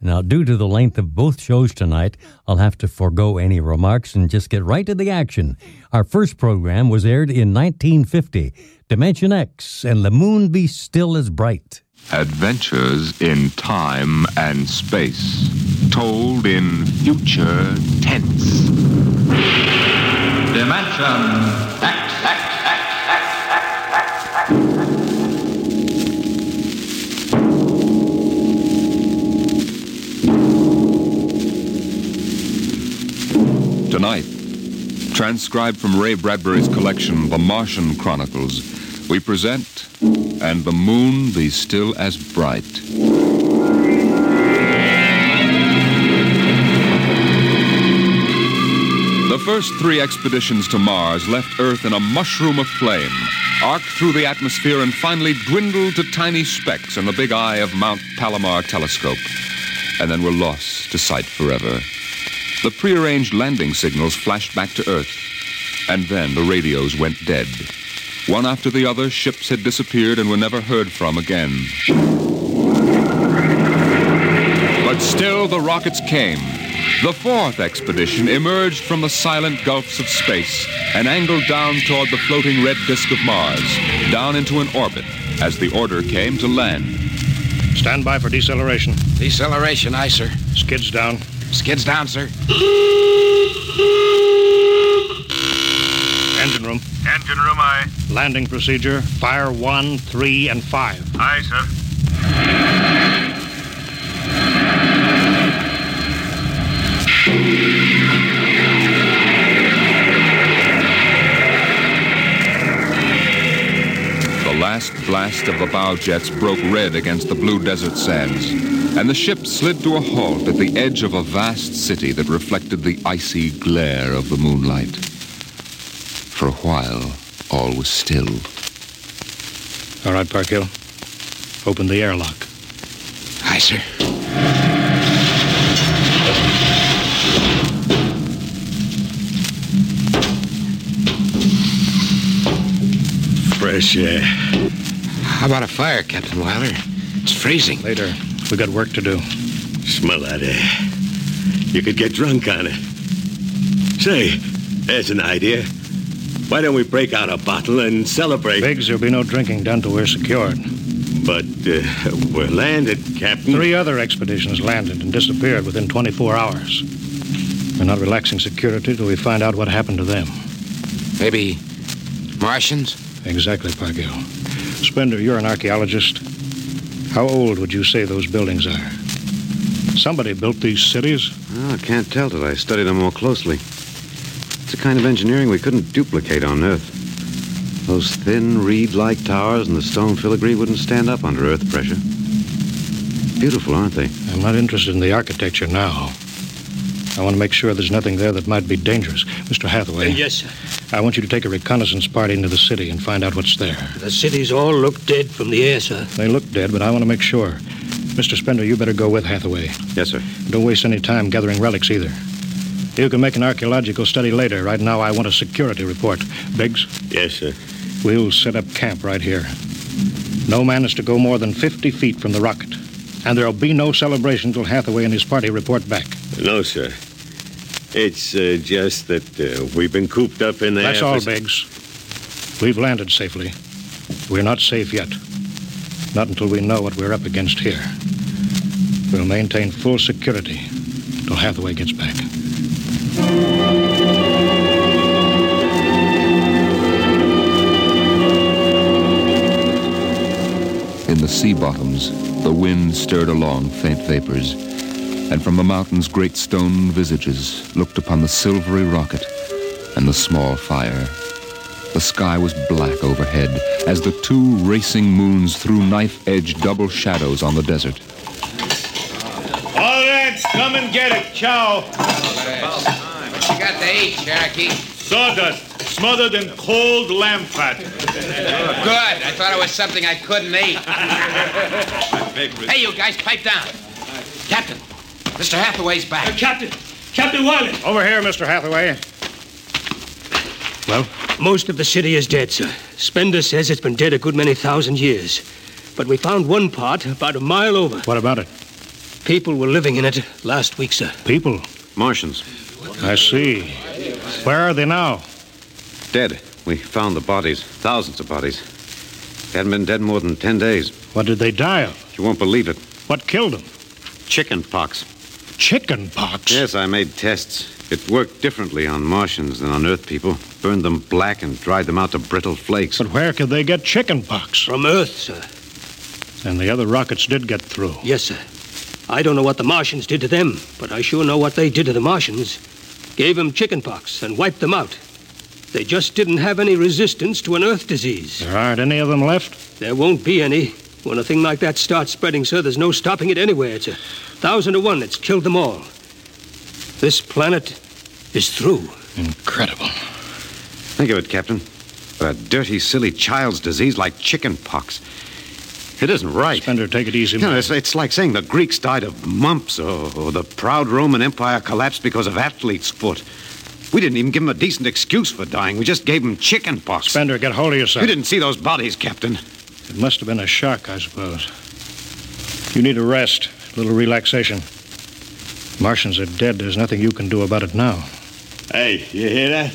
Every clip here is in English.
Now, due to the length of both shows tonight, I'll have to forego any remarks and just get right to the action. Our first program was aired in 1950 Dimension X and The Moon Be Still as Bright. Adventures in time and space, told in future tense. Dimension X, Tonight, transcribed from Ray Bradbury's collection, The Martian Chronicles, we present And the Moon Be Still as Bright. The first three expeditions to Mars left Earth in a mushroom of flame, arced through the atmosphere, and finally dwindled to tiny specks in the big eye of Mount Palomar telescope, and then were lost to sight forever. The prearranged landing signals flashed back to Earth, and then the radios went dead. One after the other, ships had disappeared and were never heard from again. But still, the rockets came. The fourth expedition emerged from the silent gulfs of space and angled down toward the floating red disk of Mars, down into an orbit, as the order came to land. Stand by for deceleration. Deceleration, aye, sir. Skids down. Skids down, sir. Engine room. Engine room, aye. Landing procedure. Fire one, three, and five. Aye, sir. The last blast of the bow jets broke red against the blue desert sands, and the ship slid to a halt at the edge of a vast city that reflected the icy glare of the moonlight. For a while, all was still. All right, Parkhill. Open the airlock. Aye, sir. Fresh air. How about a fire, Captain Wilder? It's freezing. Later. We got work to do. Smell that air. You could get drunk on it. Say, there's an idea. Why don't we break out a bottle and celebrate? Biggs, there'll be no drinking done till we're secured. But uh, we're landed, Captain. Three other expeditions landed and disappeared within 24 hours. We're not relaxing security till we find out what happened to them. Maybe Martians? Exactly, Parkhill. Spender, you're an archaeologist. How old would you say those buildings are? Somebody built these cities. Well, I can't tell till I study them more closely. It's a kind of engineering we couldn't duplicate on Earth. Those thin, reed-like towers and the stone filigree wouldn't stand up under Earth pressure. Beautiful, aren't they? I'm not interested in the architecture now. I want to make sure there's nothing there that might be dangerous. Mr. Hathaway. Uh, yes, sir. I want you to take a reconnaissance party into the city and find out what's there. The cities all look dead from the air, sir. They look dead, but I want to make sure. Mr. Spender, you better go with Hathaway. Yes, sir. Don't waste any time gathering relics either. You can make an archaeological study later. Right now, I want a security report. Biggs, Yes, sir. we'll set up camp right here. No man is to go more than 50 feet from the rocket. And there'll be no celebration till Hathaway and his party report back. No, sir. It's uh, just that uh, we've been cooped up in there. That's all, for- Biggs. We've landed safely. We're not safe yet. Not until we know what we're up against here. We'll maintain full security till Hathaway gets back. In the sea bottoms, the wind stirred along faint vapors, and from the mountains great stone visages looked upon the silvery rocket and the small fire. The sky was black overhead as the two racing moons threw knife-edged double shadows on the desert. All right, come and get it, chow. What you got to eat, Cherokee? Sawdust, smothered in cold lamb fat. Good. I thought it was something I couldn't eat. hey, you guys, pipe down. Captain, Mr. Hathaway's back. Uh, Captain, Captain Wilder. Over here, Mr. Hathaway. Well, Most of the city is dead, sir. Spender says it's been dead a good many thousand years. But we found one part about a mile over. what about it? People were living in it last week, sir. People. Martians. I see. Where are they now? Dead. We found the bodies. Thousands of bodies. They hadn't been dead more than ten days. What did they die of? You won't believe it. What killed them? Chicken pox. Chicken pox? Yes, I made tests. It worked differently on Martians than on Earth people. Burned them black and dried them out to brittle flakes. But where could they get chicken pox? From Earth, sir. And the other rockets did get through. Yes, sir. I don't know what the Martians did to them, but I sure know what they did to the Martians. Gave them chickenpox and wiped them out. They just didn't have any resistance to an Earth disease. There aren't any of them left? There won't be any. When a thing like that starts spreading, sir, there's no stopping it anywhere. It's a thousand to one. It's killed them all. This planet is through. Incredible. Think of it, Captain. A dirty, silly child's disease like chicken pox. It isn't right. Spender, take it easy, You know, it's, it's like saying the Greeks died of mumps or, or the proud Roman Empire collapsed because of athlete's foot. We didn't even give them a decent excuse for dying. We just gave them chicken pox. Spender, get hold of yourself. You didn't see those bodies, Captain. It must have been a shock, I suppose. You need a rest, a little relaxation. Martians are dead. There's nothing you can do about it now. Hey, you hear that?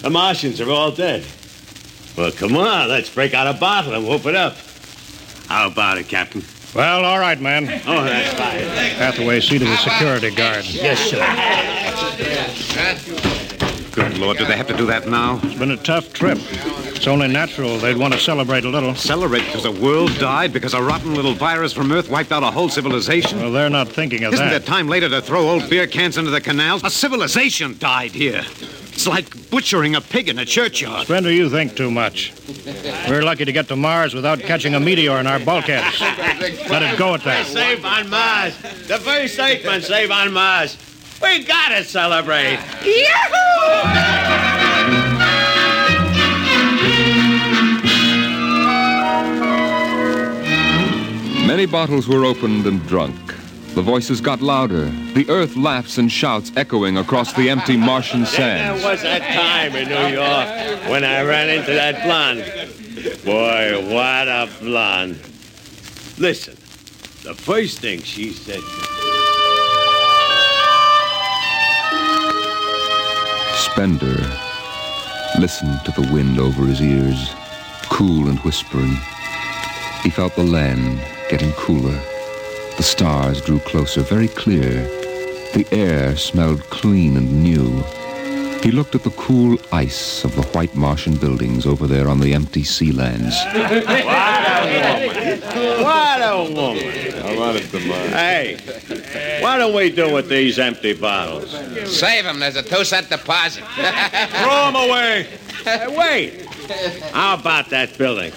The Martians are all dead. Well, come on, let's break out a bottle and whoop it up. How about it, Captain? Well, all right, man. Oh, that's fine. Hathaway, see to the security guard. Yes, sir. Good Lord, do they have to do that now? It's been a tough trip. It's only natural they'd want to celebrate a little. Celebrate because the world died? Because a rotten little virus from Earth wiped out a whole civilization? Well, they're not thinking of Isn't that. there time later to throw old beer cans into the canals? A civilization died here. It's like butchering a pig in a churchyard. Spender, you think too much. We're lucky to get to Mars without catching a meteor in our bulkheads. Let it go at that. Save on Mars. The first statement, save on Mars. We gotta celebrate. Yahoo! Many bottles were opened and drunk. The voices got louder, the earth laughs and shouts echoing across the empty Martian sands. There was that time in New York when I ran into that blonde. Boy, what a blonde. Listen, the first thing she said to Spender listened to the wind over his ears, cool and whispering. He felt the land getting cooler. The stars drew closer, very clear. The air smelled clean and new. He looked at the cool ice of the white Martian buildings over there on the empty sea lands. What a woman. What a woman. How about it, Hey, what do we do with these empty bottles? Save them. There's a two-cent deposit. Throw them away. Hey, wait. How about that building?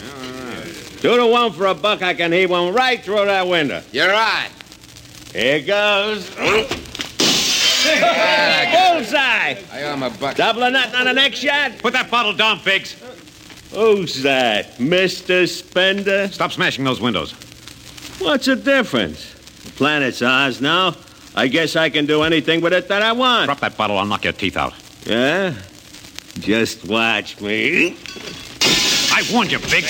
Two to one for a buck, I can heave one right through that window. You're right. Here goes. Bullseye! I owe him a buck. Double or nothing on the next shot? Put that bottle down, Biggs. Who's that? Mr. Spender? Stop smashing those windows. What's the difference? The planet's ours now. I guess I can do anything with it that I want. Drop that bottle, I'll knock your teeth out. Yeah? Just watch me. I warned you, Biggs.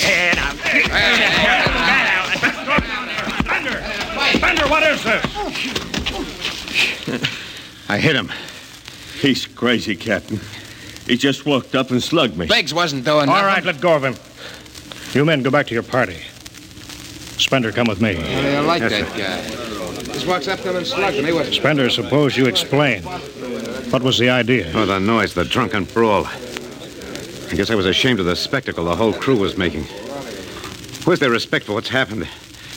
Spender, what is this? I hit him. He's crazy, Captain. He just walked up and slugged me. Biggs wasn't doing All nothing. right, let go of him. You men go back to your party. Spender, come with me. I like Yes, that guy. Just walks up to him and slugs him. He was Spender, suppose you explain. What was the idea? Oh, the noise, the drunken brawl. I guess I was ashamed of the spectacle the whole crew was making. Where's their respect for what's happened?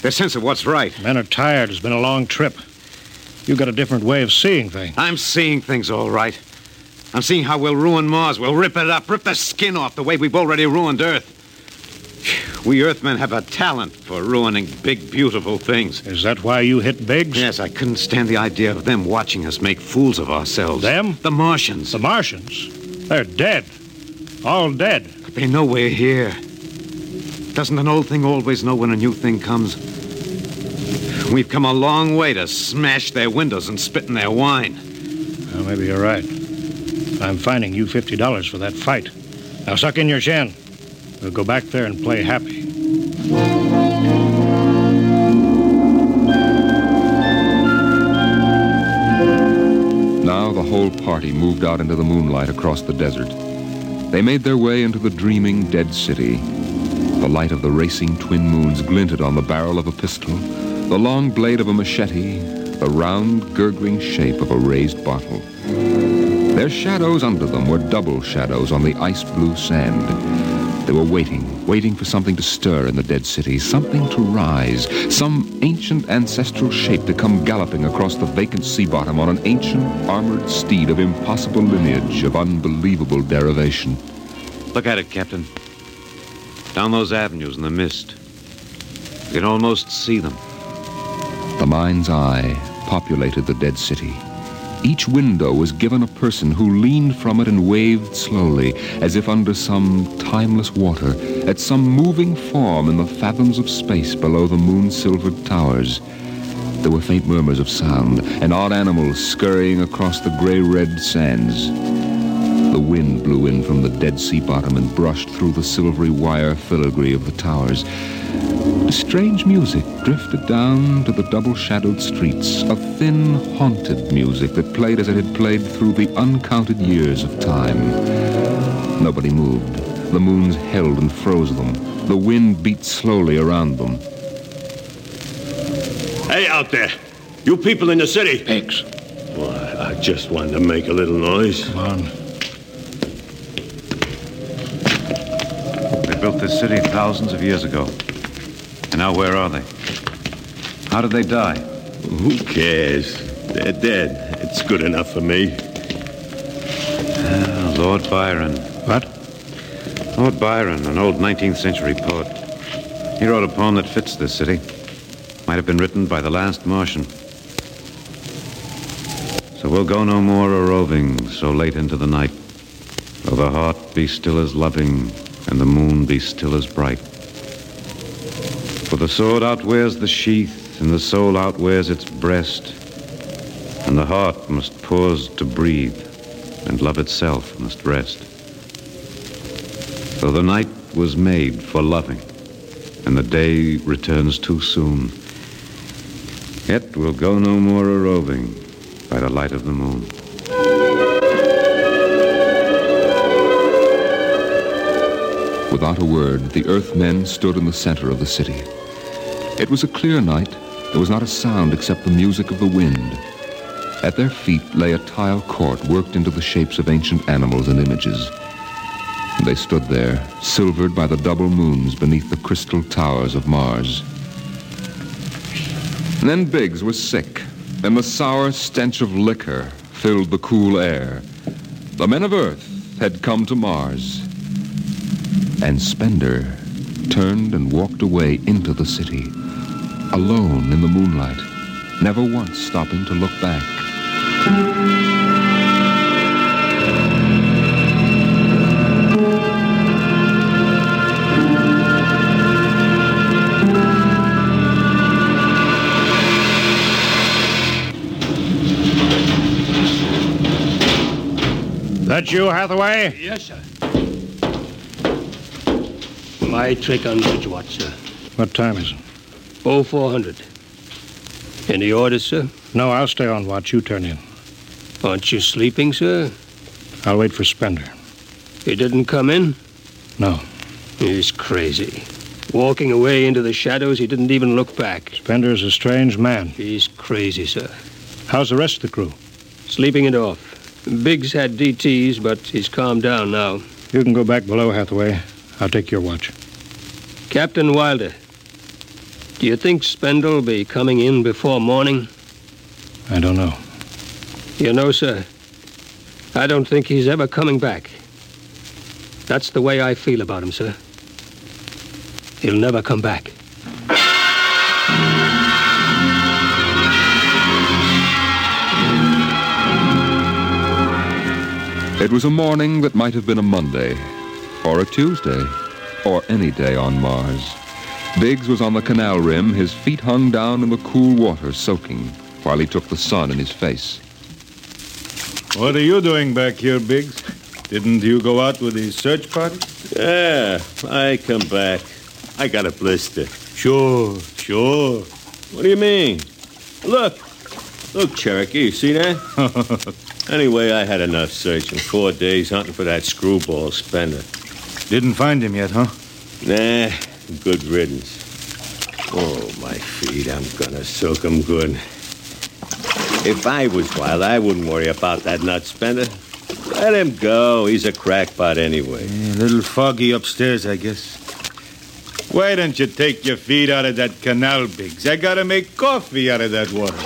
Their sense of what's right? Men are tired. It's been a long trip. You've got a different way of seeing things. I'm seeing things all right. I'm seeing how we'll ruin Mars. We'll rip it up, rip the skin off the way we've already ruined Earth. We Earthmen have a talent for ruining big, beautiful things. Is that why you hit Biggs? Yes, I couldn't stand the idea of them watching us make fools of ourselves. Them? The Martians. The Martians? They're dead. All dead. But they know we're here. Doesn't an old thing always know when a new thing comes? We've come a long way to smash their windows and spit in their wine. Well, maybe you're right. I'm fining you $50 for that fight. Now suck in your chin. We'll go back there and play happy. Now the whole party moved out into the moonlight across the desert. They made their way into the dreaming dead city. The light of the racing twin moons glinted on the barrel of a pistol, the long blade of a machete, the round, gurgling shape of a raised bottle. Their shadows under them were double shadows on the ice blue sand. They were waiting, waiting for something to stir in the dead city, something to rise, some ancient ancestral shape to come galloping across the vacant sea bottom on an ancient armored steed of impossible lineage, of unbelievable derivation. Look at it, Captain. Down those avenues in the mist. You can almost see them. The mind's eye populated the dead city. Each window was given a person who leaned from it and waved slowly, as if under some timeless water, at some moving form in the fathoms of space below the moon-silvered towers. There were faint murmurs of sound, and odd animals scurrying across the gray-red sands. The wind blew in from the dead sea bottom and brushed through the silvery wire filigree of the towers. Strange music drifted down to the double-shadowed streets, a thin, haunted music that played as it had played through the uncounted years of time. Nobody moved. The moons held and froze them. The wind beat slowly around them. Hey, out there. You people in the city. Biggs. Why, I just wanted to make a little noise. Come on. They built this city thousands of years ago. And now where are they? How did they die? Who cares? They're dead. It's good enough for me. Ah, Lord Byron. What? Lord Byron, an old 19th century poet. He wrote a poem that fits this city. Might have been written by the last Martian. So we'll go no more a roving so late into the night. Though the heart be still as loving and the moon be still as bright. For the sword outwears the sheath and the soul outwears its breast. And the heart must pause to breathe and love itself must rest. So the night was made for loving, and the day returns too soon. Yet we'll go no more a roving by the light of the moon. Without a word, the Earthmen stood in the center of the city. It was a clear night. There was not a sound except the music of the wind. At their feet lay a tile court worked into the shapes of ancient animals and images. They stood there, silvered by the double moons beneath the crystal towers of Mars. And then Biggs was sick, and the sour stench of liquor filled the cool air. The men of Earth had come to Mars. And Spender turned and walked away into the city, alone in the moonlight, never once stopping to look back. That you, Hathaway? Yes, sir. My trick on Bridge Watch, sir. What time is it? Oh, 400. Any orders, sir? No, I'll stay on watch. You turn in. Aren't you sleeping, sir? I'll wait for Spender. He didn't come in? No. He's crazy. Walking away into the shadows, he didn't even look back. Spender's a strange man. He's crazy, sir. How's the rest of the crew? Sleeping it off. Biggs had DTs, but he's calmed down now. You can go back below, Hathaway. I'll take your watch. Captain Wilder, do you think Spender will be coming in before morning? I don't know. You know, sir, I don't think he's ever coming back. That's the way I feel about him, sir. He'll never come back. It was a morning that might have been a Monday, or a Tuesday, or any day on Mars. Biggs was on the canal rim, his feet hung down in the cool water, soaking, while he took the sun in his face. What are you doing back here, Biggs? Didn't you go out with the search party? Yeah, I come back. I got a blister. Sure, sure. What do you mean? Look. Look, Cherokee, you see that? anyway, I had enough searching. Four days hunting for that screwball Spender. Didn't find him yet, huh? Nah, good riddance. Oh, my feet, I'm gonna soak 'em good. If I was wild, I wouldn't worry about that nut Spender. Let him go. He's a crackpot anyway. Yeah, a little foggy upstairs, I guess. Why don't you take your feet out of that canal, Biggs? I gotta make coffee out of that water.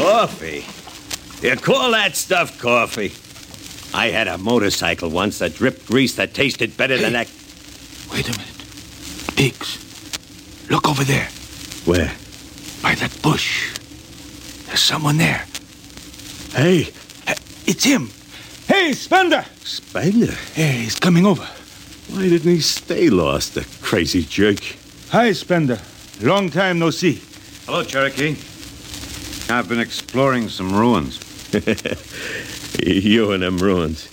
Coffee? You call that stuff coffee? I had a motorcycle once that dripped grease that tasted better than that. Wait a minute. Biggs, look over there. Where? By that bush. There's someone there. Hey. It's him. Hey, Spender! Spender? Yeah, he's coming over. Why didn't he stay lost, the crazy jerk? Hi, Spender. Long time no see. Hello, Cherokee. I've been exploring some ruins. you and them ruins.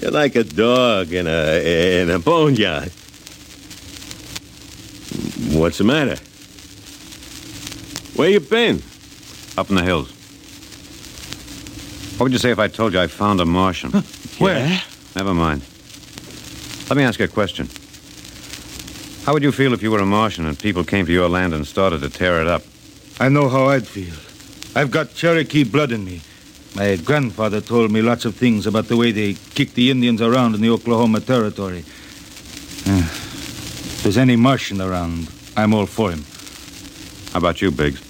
You're like a dog in a in a boneyard. What's the matter? Where you been? Up in the hills. What would you say if I told you I found a Martian? Where? Never mind. Let me ask you a question. How would you feel if you were a Martian and people came to your land and started to tear it up? I know how I'd feel. I've got Cherokee blood in me. My grandfather told me lots of things about the way they kicked the Indians around in the Oklahoma Territory. If there's any Martian around, I'm all for him. How about you, Biggs?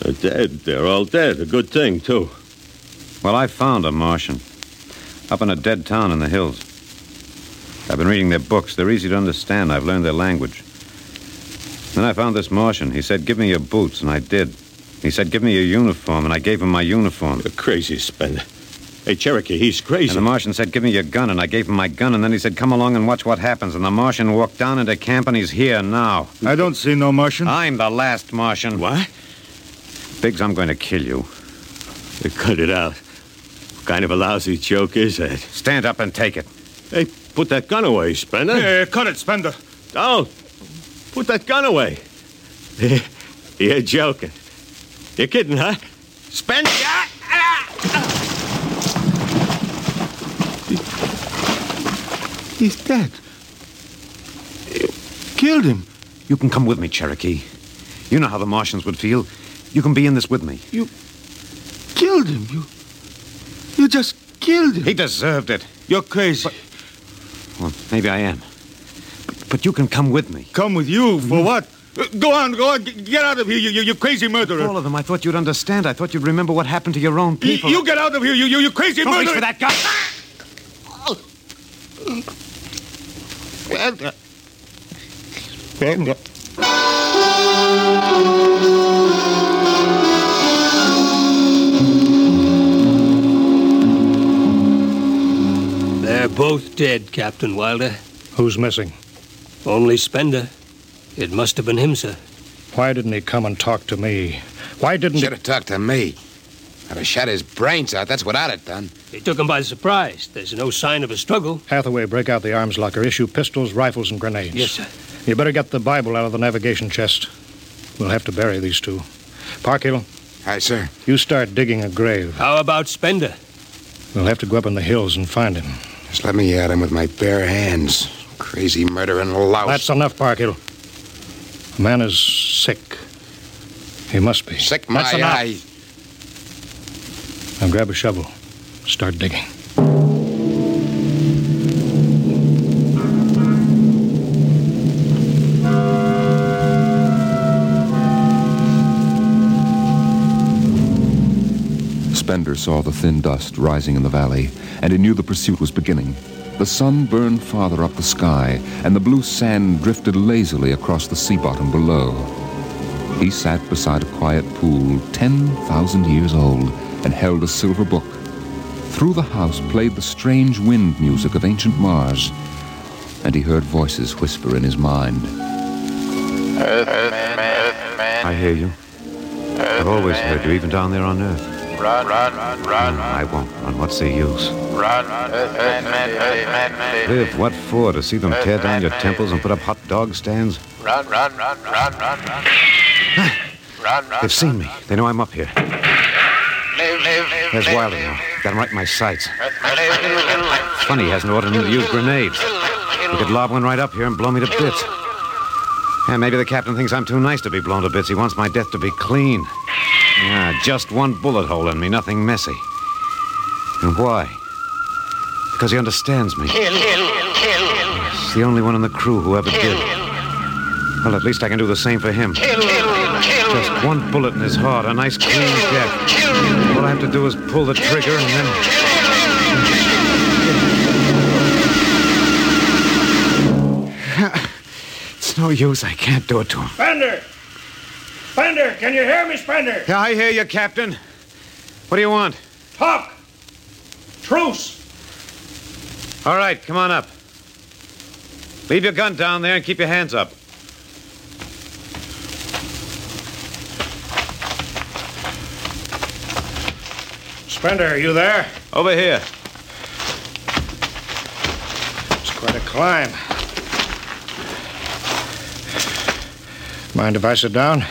They're dead. They're all dead. A good thing, too. Well, I found a Martian. Up in a dead town in the hills. I've been reading their books. They're easy to understand. I've learned their language. Then I found this Martian. He said, Give me your boots, and I did. He said, Give me your uniform, and I gave him my uniform. You're crazy, Spender. Hey, Cherokee, he's crazy. And the Martian said, Give me your gun, and I gave him my gun, and then he said, Come along and watch what happens. And the Martian walked down into camp, and he's here now. I don't see no Martian. I'm the last Martian. What? Biggs, I'm going to kill you. Cut it out. What kind of a lousy joke is that? Stand up and take it. Hey, put that gun away, Spender. Hey, cut it, Spender. Don't. Put that gun away. You're joking. You're kidding, huh? Spender! He's dead. You killed him. You can come with me, Cherokee. You know how the Martians would feel. You can be in this with me. You killed him. You. You just killed him. He deserved it. You're crazy. But, well, maybe I am. But, but, you can come with me. Come with you for mm-hmm. what? Go on, go on. Get out of here, you, you, you crazy murderer. All of them. I thought you'd understand. I thought you'd remember what happened to your own people. You, you get out of here, you, you, you crazy Don't murderer. reach for that gun. They're both dead, Captain Wilder. Who's missing? Only Spender. It must have been him, sir. Why didn't he come and talk to me? Why didn't Should have talked to me. I'd have shot his brains out. That's what I'd have done. He took him by surprise. There's no sign of a struggle. Hathaway, break out the arms locker. Issue pistols, rifles, and grenades. Yes, sir. You better get the Bible out of the navigation chest. We'll have to bury these two. Parkhill. Aye, sir. You start digging a grave. How about Spender? We'll have to go up in the hills and find him. Just let me at him with my bare hands. Crazy murdering louse. That's enough, Parkhill. The man is sick. He must be. Sick my That's enough. eye. Now grab a shovel. Start digging. Spender saw the thin dust rising in the valley, and he knew the pursuit was beginning. The sun burned farther up the sky, and the blue sand drifted lazily across the sea bottom below. He sat beside a quiet pool 10,000 years old and held a silver book. Through the house played the strange wind music of ancient Mars, and he heard voices whisper in his mind. Earthman, Earthman. I hear you. I've always heard you, even down there on Earth. Run, run, run, No, I won't run. What's the use? run, Earthman, Earthman, Live what for? To see them tear down your temples and put up hot dog stands? Run, run, run, run, run, run. Run, run. They've seen me. They know I'm up here. There's Wilder now. Got him right in my sights. Funny he hasn't ordered him to use grenades. He could lob one right up here and blow me to bits. Yeah, maybe the captain thinks I'm too nice to be blown to bits. He wants my death to be clean. Yeah, just one bullet hole in me, nothing messy. And why? Because he understands me. Kill, kill, kill, He's the only one in the crew who ever did. Well, at least I can do the same for him. Just one bullet in his heart, a nice clean death. All I have to do is pull the trigger and then. It's no use. I can't do it to him. Spender! Spender, can you hear me, Spender? Yeah, I hear you, Captain. What do you want? Talk! Truce! All right, come on up. Leave your gun down there and keep your hands up. Spender, are you there? Over here. It's quite a climb. Mind if I sit down?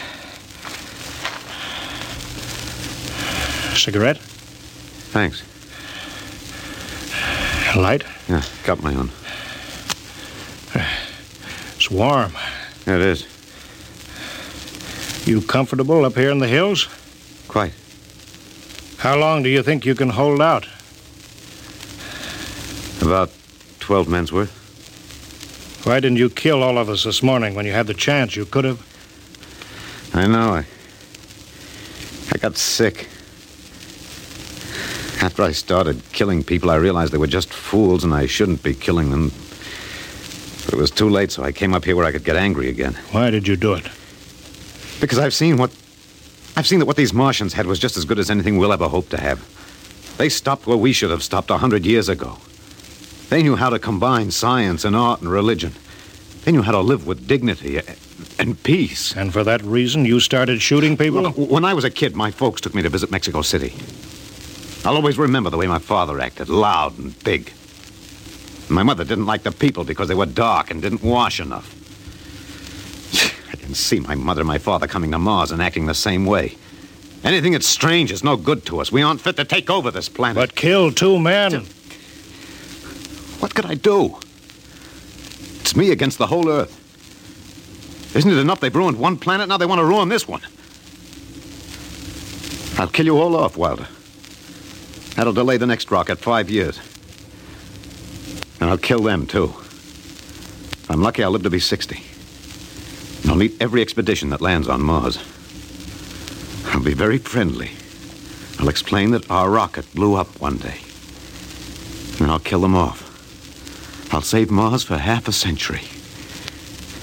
Cigarette? Thanks. Light? Yeah, got my own. It's warm. It is. You comfortable up here in the hills? Quite. How long do you think you can hold out? About 12 men's worth. Why didn't you kill all of us this morning when you had the chance? You could have. I know. I, I got sick. After I started killing people, I realized they were just fools and I shouldn't be killing them. But it was too late, so I came up here where I could get angry again. Why did you do it? Because I've seen what. I've seen that what these Martians had was just as good as anything we'll ever hope to have. They stopped where we should have stopped a hundred years ago. They knew how to combine science and art and religion. They knew how to live with dignity and peace. And for that reason, you started shooting people? Look, when I was a kid, my folks took me to visit Mexico City. I'll always remember the way my father acted, loud and big. My mother didn't like the people because they were dark and didn't wash enough. I can see my mother and my father coming to Mars and acting the same way. Anything that's strange is no good to us. We aren't fit to take over this planet. But kill two men. What could I do? It's me against the whole Earth. Isn't it enough they've ruined one planet? Now they want to ruin this one. I'll kill you all off, Wilder. That'll delay the next rocket five years. And I'll kill them, too. I'm lucky, I'll live to be 60. And I'll meet every expedition that lands on Mars. I'll be very friendly. I'll explain that our rocket blew up one day. And I'll kill them off. I'll save Mars for half a century.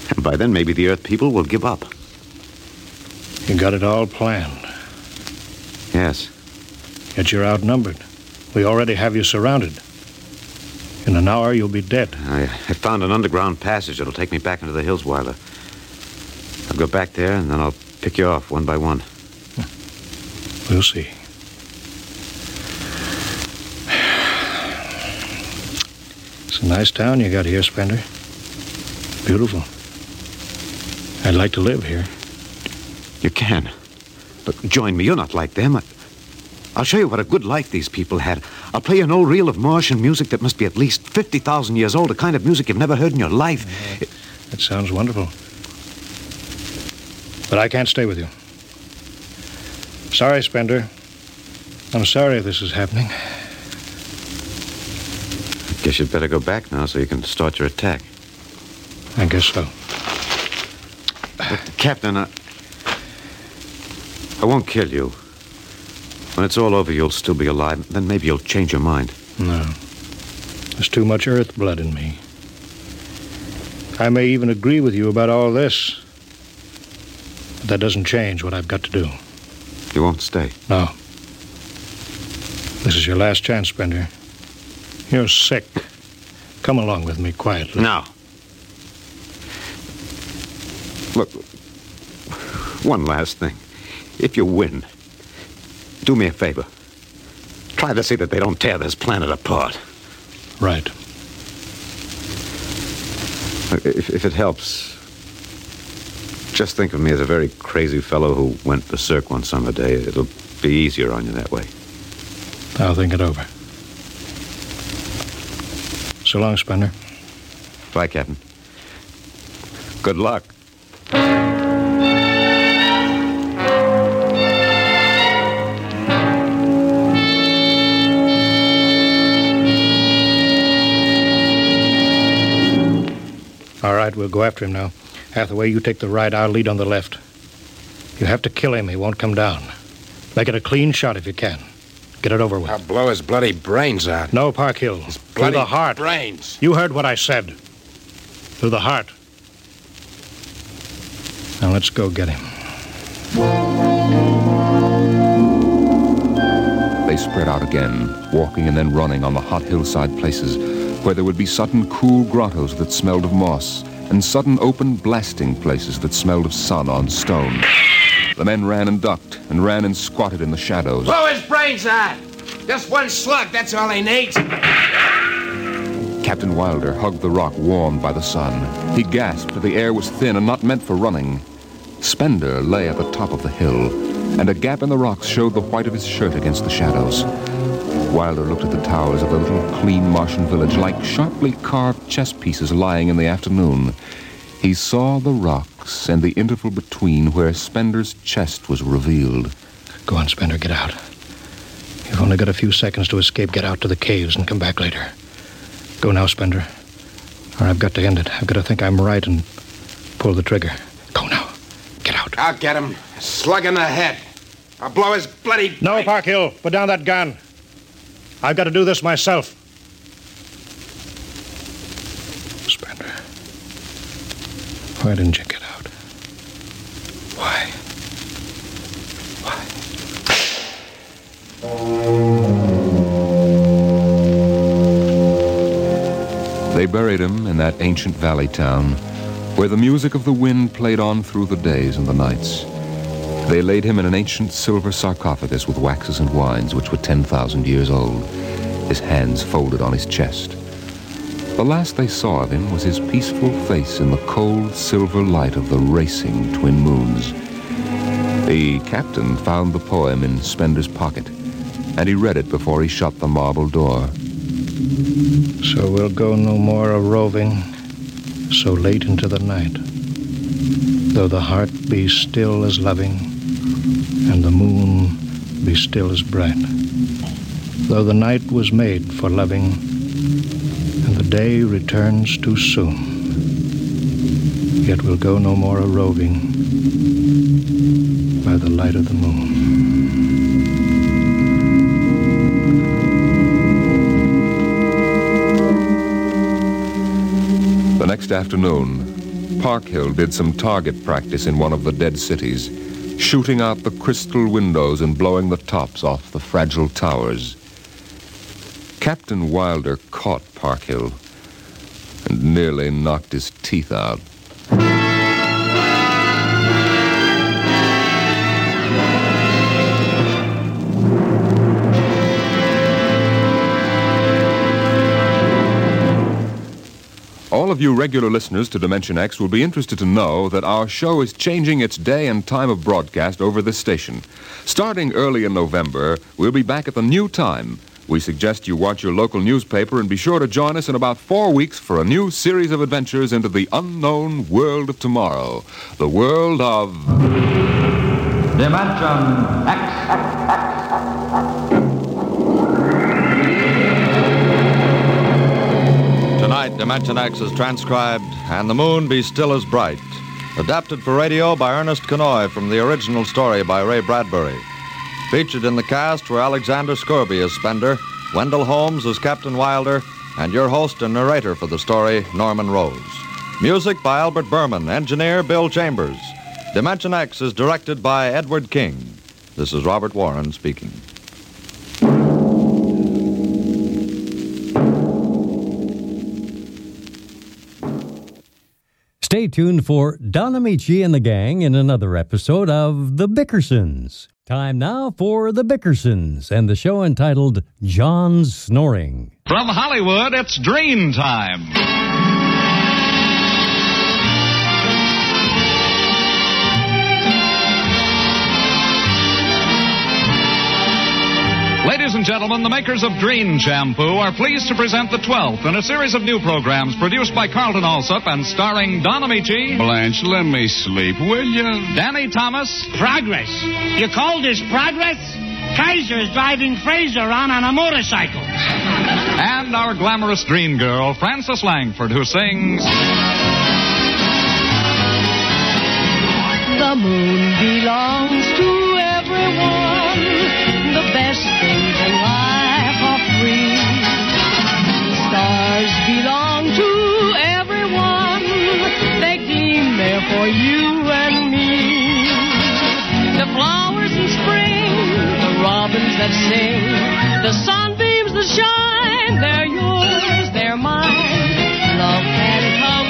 And by then, maybe the Earth people will give up. You got it all planned. Yes. Yet you're outnumbered. We already have you surrounded. In an hour, you'll be dead. I, I found an underground passage that'll take me back into the hills, Wilder. I'll go back there, and then I'll pick you off one by one. We'll see. It's a nice town you got here, Spender. Beautiful. I'd like to live here. You can. Look, join me. You're not like them. I, I'll show you what a good life these people had. I'll play you an old reel of Martian music that must be at least 50,000 years old, a kind of music you've never heard in your life. It- That sounds wonderful. But I can't stay with you. Sorry, Spender. I'm sorry this is happening. I guess you'd better go back now so you can start your attack. I guess so. Captain, I, I won't kill you. When it's all over, you'll still be alive. Then maybe you'll change your mind. No. There's too much earth blood in me. I may even agree with you about all this. But that doesn't change what I've got to do. You won't stay. No. This is your last chance, Spender. You're sick. Come along with me quietly. No. Look, one last thing. If you win, do me a favor. Try to see that they don't tear this planet apart. Right. If, if it helps, just think of me as a very crazy fellow who went berserk one summer day. It'll be easier on you that way. I'll think it over. So long, Spender. Bye, Captain. Good luck. All right, we'll go after him now. Hathaway, you take the right, I'll lead on the left. You have to kill him, he won't come down. Make it a clean shot if you can. Get it over with. I'll blow his bloody brains out. No, Parkhill. Through bloody the heart. brains. You heard what I said. Through the heart. Now let's go get him. They spread out again, walking and then running on the hot hillside places where there would be sudden cool grottos that smelled of moss and sudden open blasting places that smelled of sun on stone. The men ran and ducked and ran and squatted in the shadows. Blow his brains out. Just one slug, that's all he needs. Captain Wilder hugged the rock warmed by the sun. He gasped, the air was thin and not meant for running. Spender lay at the top of the hill, and a gap in the rocks showed the white of his shirt against the shadows. Wilder looked at the towers of the little clean Martian village like sharply carved chess pieces lying in the afternoon. He saw the rocks and the interval between where Spender's chest was revealed. Go on, Spender, get out. You've only got a few seconds to escape. Get out to the caves and come back later. Go now, Spender. Or I've got to end it. I've got to think I'm right and pull the trigger. Go now. Get out. I'll get him. A slug in the head. I'll blow his bloody. No, Parkhill. Put down that gun. I've got to do this myself. Spender. Why didn't you get out? Why? Why? They buried him in that ancient valley town where the music of the wind played on through the days and the nights. They laid him in an ancient silver sarcophagus with waxes and wines which were 10,000 years old, his hands folded on his chest. The last they saw of him was his peaceful face in the cold silver light of the racing twin moons. The captain found the poem in Spender's pocket, and he read it before he shut the marble door. So we'll go no more a roving so late into the night. Though the heart be still as loving, and the moon be still as bright. Though the night was made for loving, and the day returns too soon. Yet we'll go no more a roving by the light of the moon. The next afternoon, Parkhill did some target practice in one of the dead cities, shooting out the crystal windows and blowing the tops off the fragile towers. Captain Wilder caught Parkhill and nearly knocked his teeth out. Of you regular listeners to Dimension X will be interested to know that our show is changing its day and time of broadcast over this station. Starting early in November, we'll be back at the new time. We suggest you watch your local newspaper and be sure to join us in about four weeks for a new series of adventures into the unknown world of tomorrow. The world of. Dimension X. Tonight, Dimension X is transcribed, and the moon be still as bright. Adapted for radio by Ernest Kinoy from the original story by Ray Bradbury. Featured in the cast were Alexander Scourby as Spender, Wendell Holmes as Captain Wilder, and your host and narrator for the story, Norman Rose. Music by Albert Buhrman, engineer Bill Chambers. Dimension X is directed by Edward King. This is Robert Warren speaking. Stay tuned for Don Ameche and the gang in another episode of The Bickersons. Time now for The Bickersons and the show entitled John's Snoring. From Hollywood, it's Drene Time. Ladies and gentlemen, the makers of Drene Shampoo are pleased to present the 12th in a series of new programs produced by Carlton Alsop and starring Don Ameche. Blanche, let me sleep, will you? Danny Thomas. Progress. You call this progress? Kaiser's driving Frazer on on a motorcycle. And our glamorous dream girl, Frances Langford, who sings. The moon belongs to everyone. For you and me. The flowers in spring, the robins that sing, the sunbeams that shine, they're yours, they're mine. Love can come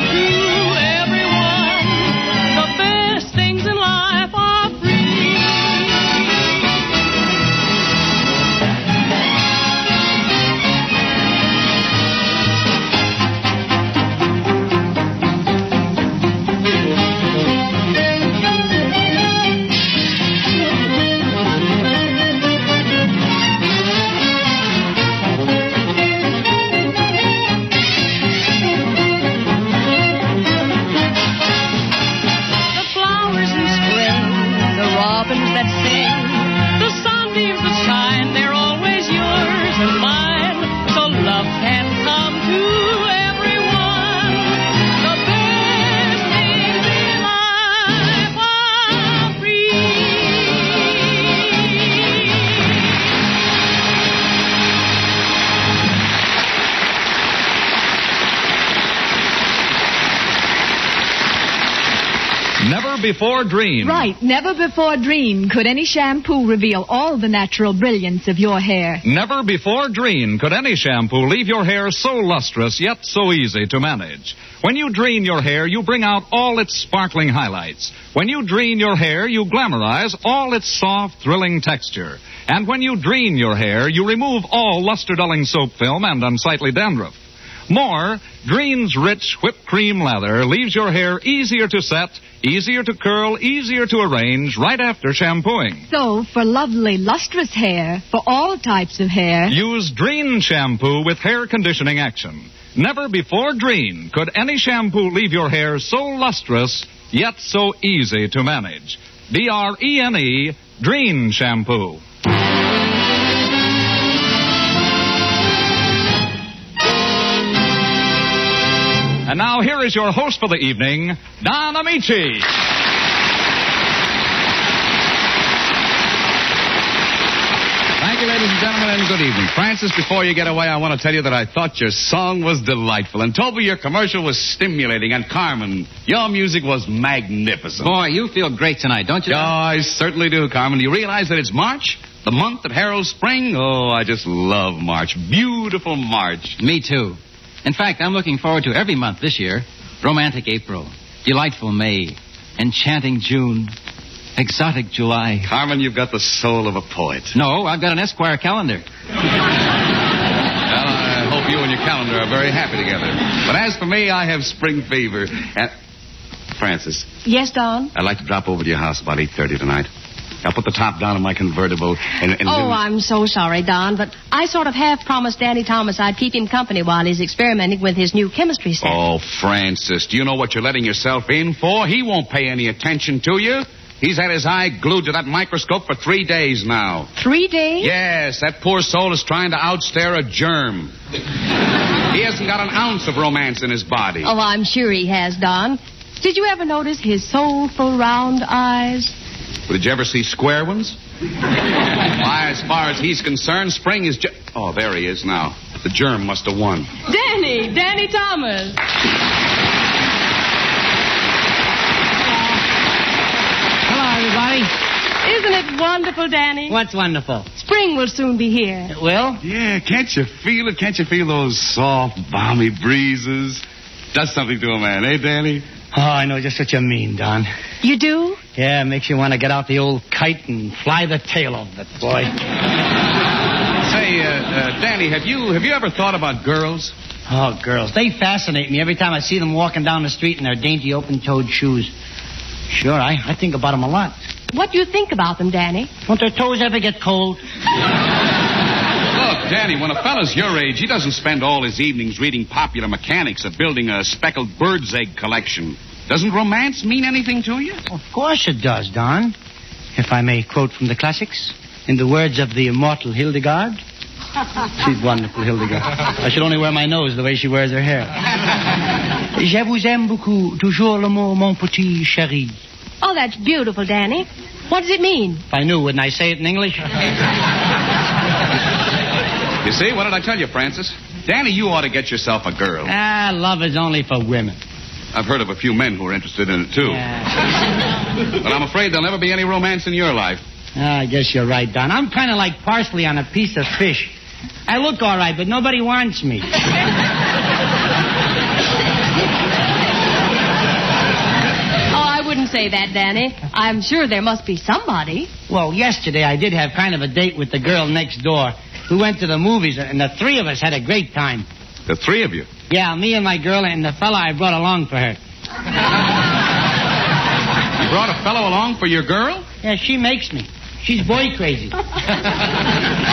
before dreamed. Right, never before dreamed could any shampoo reveal all the natural brilliance of your hair. Never before dreamed could any shampoo leave your hair so lustrous yet so easy to manage. When you Drene your hair, you bring out all its sparkling highlights. When you Drene your hair, you glamorize all its soft, thrilling texture. And when you Drene your hair, you remove all luster-dulling soap film and unsightly dandruff. More, Drene's rich whipped cream lather leaves your hair easier to set, easier to curl, easier to arrange right after shampooing. So, for lovely, lustrous hair, for all types of hair, Use Drene shampoo with hair conditioning action. Never before Drene could any shampoo leave your hair so lustrous, yet so easy to manage. D R E N E, Drene shampoo. And now here is your host for the evening, Don Ameche. Thank you, ladies and gentlemen, and good evening. Frances, before you get away, I want to tell you that I thought your song was delightful. And Toby, your commercial was stimulating. And Carmen, your music was magnificent. Boy, you feel great tonight, don't you? Oh, I certainly do, Carmen. Do you realize that it's March? The month that heralds spring? Oh, I just love March. Beautiful March. Me too. In fact, I'm looking forward to every month this year. Romantic April, delightful May, enchanting June, exotic July. Carmen, you've got the soul of a poet. No, I've got an Esquire calendar. Well, I hope you and your calendar are very happy together. But as for me, I have spring fever. And Frances, Yes, Don? I'd like to drop over to your house about 8.30 tonight. I'll put the top down on my convertible and... and Oh, I'm so sorry, Don, but I sort of half promised Danny Thomas I'd keep him company while he's experimenting with his new chemistry set. Oh, Frances, do you know what you're letting yourself in for? He won't pay any attention to you. He's had his eye glued to that microscope for three days now. Three days? Yes, that poor soul is trying to outstare a germ. he hasn't got an ounce of romance in his body. Oh, I'm sure he has, Don. Did you ever notice his soulful round eyes? But did you ever see square ones? Why, as far as he's concerned, spring is just. Oh, there he is now. The germ must have won. Danny, Danny Thomas. Hello, everybody. Isn't it wonderful, Danny? What's wonderful? Spring will soon be here. It will? Yeah, can't you feel it? Can't you feel those soft, balmy breezes? Does something to a man, eh, Danny? Oh, I know just what you mean, Don. You do? Yeah, it makes you want to get out the old kite and fly the tail of it, boy. Say, uh, uh, Danny, have you have you ever thought about girls? Oh, girls. They fascinate me every time I see them walking down the street in their dainty open-toed shoes. Sure, I, I think about them a lot. What do you think about them, Danny? Won't their toes ever get cold? Look, Danny, when a fella's your age, he doesn't spend all his evenings reading popular mechanics or building a speckled bird's egg collection. Doesn't romance mean anything to you? Of course it does, Don. If I may quote from the classics, in the words of the immortal Hildegarde. She's wonderful, Hildegarde. I should only wear my nose the way she wears her hair. Je vous aime beaucoup, toujours l'amour, mon petit chéri. Oh, that's beautiful, Danny. What does it mean? If I knew, wouldn't I say it in English? You see, what did I tell you, Frances? Danny, you ought to get yourself a girl. ah, love is only for women. I've heard of a few men who are interested in it, too. But I'm afraid there'll never be any romance in your life. Ah, I guess you're right, Don. I'm kind of like parsley on a piece of fish. I look all right, but nobody wants me. Oh, I wouldn't say that, Danny. I'm sure there must be somebody. Well, yesterday I did have kind of a date with the girl next door. We went to the movies, and the three of us had a great time. The three of you. Yeah, me and my girl and the fella I brought along for her. You brought a fellow along for your girl? Yeah, she makes me. She's boy crazy.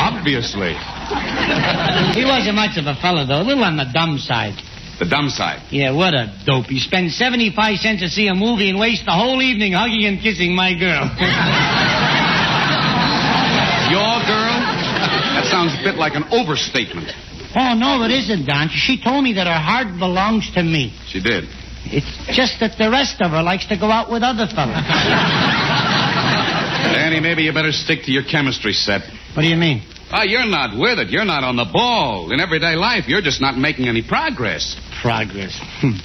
Obviously. He wasn't much of a fella, though. A little on the dumb side. The dumb side. Yeah, what a dope. He spends 75 cents to see a movie and wastes the whole evening hugging and kissing my girl. Your girl? That sounds a bit like an overstatement. oh, no, it isn't, Don. She told me that her heart belongs to me. She did. It's just that the rest of her likes to go out with other fellas. Danny, maybe you better stick to your chemistry set. What do you mean? Ah, you're not with it. You're not on the ball. In everyday life, you're just not making any progress. Progress. Hmm.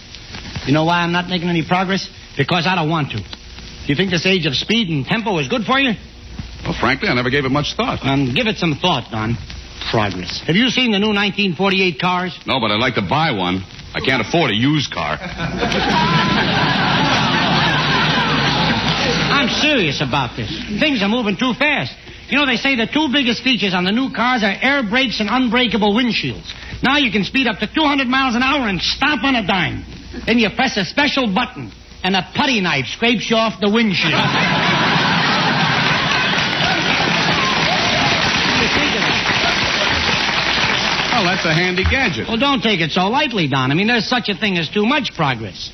You know why I'm not making any progress? Because I don't want to. Do you think this age of speed and tempo is good for you? Well, frankly, I never gave it much thought. Um, give it some thought, Don. Progress. Have you seen the new 1948 cars? No, but I'd like to buy one. I can't afford a used car. I'm serious about this. Things are moving too fast. You know, they say the two biggest features on the new cars are air brakes and unbreakable windshields. Now you can speed up to 200 miles an hour and stop on a dime. Then you press a special button, and a putty knife scrapes you off the windshield. Well, that's a handy gadget. Well, don't take it so lightly, Don. I mean, there's such a thing as too much progress.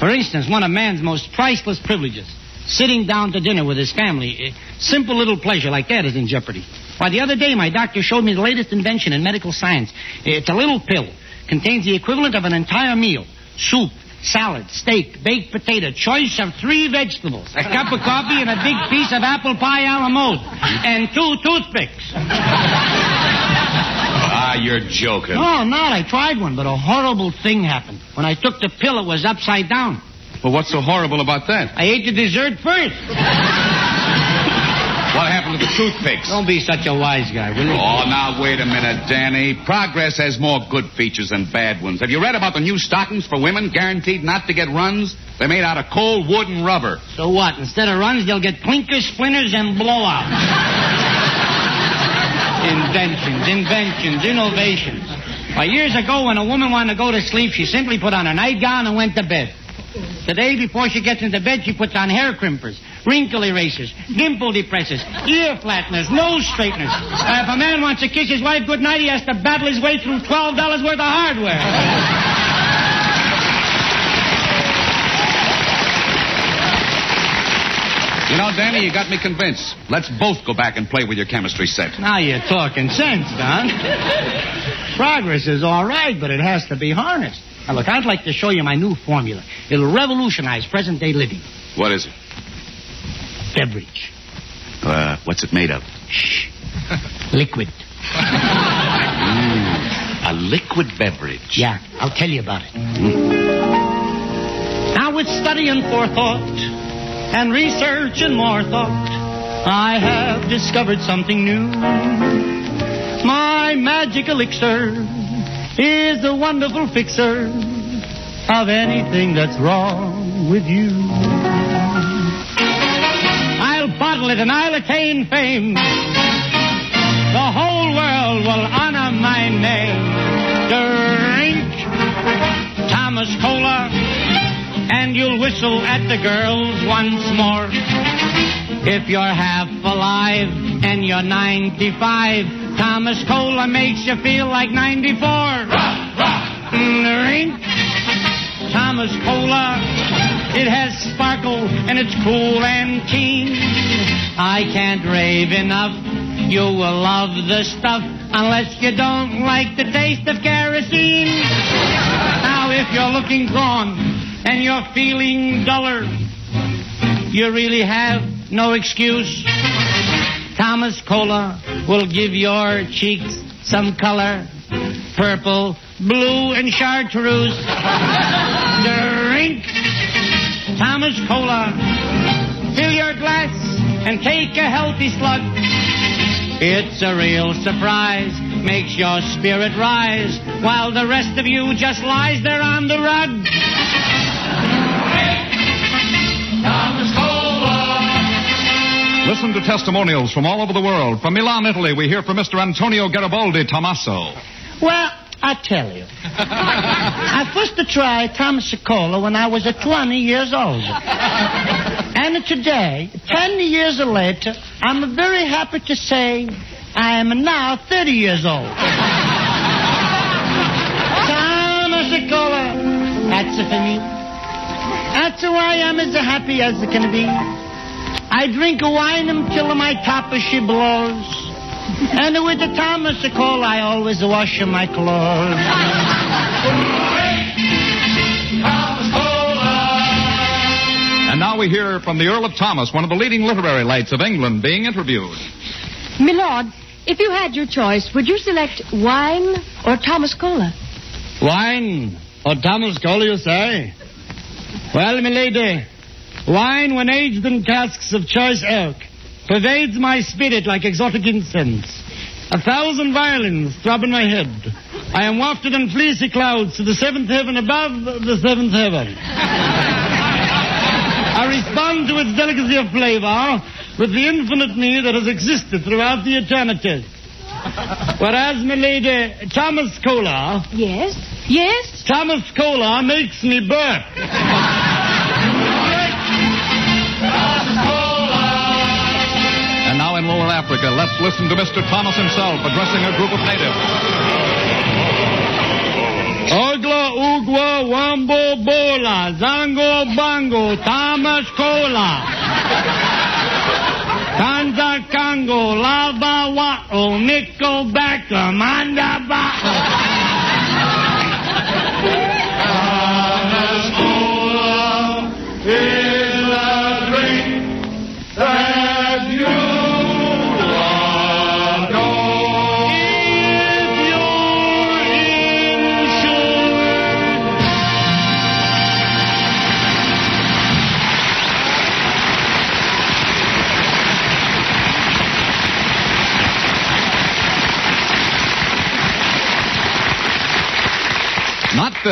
For instance, one of man's most priceless privileges, sitting down to dinner with his family. A simple little pleasure like that is in jeopardy. Why, the other day, my doctor showed me the latest invention in medical science. It's a little pill. Contains the equivalent of an entire meal. Soup, salad, steak, baked potato, choice of three vegetables, a cup of coffee, and a big piece of apple pie a la mode, and two toothpicks. Ah, you're joking. No, not. I tried one, but a horrible thing happened. When I took the pill, it was upside down. Well, what's so horrible about that? I ate the dessert first. What happened to the toothpicks? Don't be such a wise guy, will you? Oh, now, wait a minute, Danny. Progress has more good features than bad ones. Have you read about the new stockings for women guaranteed not to get runs? They're made out of cold wood and rubber. So what? Instead of runs, they'll get clinkers, splinters, and blowouts. Inventions, inventions, innovations. Years ago, when a woman wanted to go to sleep, she simply put on a nightgown and went to bed. Today, before she gets into bed, she puts on hair crimpers, wrinkle erasers, dimple depressors, ear flatteners, nose straighteners. Uh, if a man wants to kiss his wife goodnight, he has to battle his way through $12 worth of hardware. You know, Danny, you got me convinced. Let's both go back and play with your chemistry set. Now you're talking sense, Don. Progress is all right, but it has to be harnessed. Now, look, I'd like to show you my new formula. It'll revolutionize present day living. What is it? Beverage. Uh, what's it made of? Shh. Liquid. A liquid beverage. Yeah, I'll tell you about it. Now, with study and forethought, and research and more thought, I have discovered something new. My magic elixir is the wonderful fixer of anything that's wrong with you. I'll bottle it and I'll attain fame. The whole world will honor my name. Drink Thomas Cola, and you'll whistle at the girls once more. If you're half alive and you're 95, Thomas Cola makes you feel like 94. Mm, Drink Thomas Cola. It has sparkle and it's cool and keen. I can't rave enough. You will love the stuff unless you don't like the taste of kerosene. Now, if you're looking drawn and you're feeling duller, you really have no excuse. Thomas Cola will give your cheeks some color purple, blue, and chartreuse. Drink Thomas Cola. Fill your glass and take a healthy slug. It's a real surprise, makes your spirit rise, while the rest of you just lies there on the rug. Listen to testimonials from all over the world. From Milan, Italy, we hear from Mr. Antonio Garibaldi Tommaso. Well, I tell you. I first tried Thomas Cola when I was uh, 20 years old. And today, 10 years later, I'm very happy to say I am now 30 years old. Thomas Cola, that's it for me. That's why I'm as happy as it can be. I drink wine until my top she blows. And with the Thomas Cola, I always wash my clothes. And now we hear from the Earl of Thomas, one of the leading literary lights of England, being interviewed. Milord, if you had your choice, would you select wine or Thomas Cola? Wine or Thomas Cola, you say? Well, milady, wine when aged in casks of choice oak pervades my spirit like exotic incense. A thousand violins throb in my head. I am wafted in fleecy clouds to the seventh heaven above the seventh heaven. I respond to its delicacy of flavor with the infinite me that has existed throughout the eternities. Whereas, my lady, Thomas Cola. Yes? Yes? Thomas Cola makes me burp. In Lower Africa, let's listen to Mr. Thomas himself addressing a group of natives. Ogla Ugwa Wambo Bola Zango Bango Thomas Cola Kanza Kango Lava Wa'o Nico Baka Manda Ba'o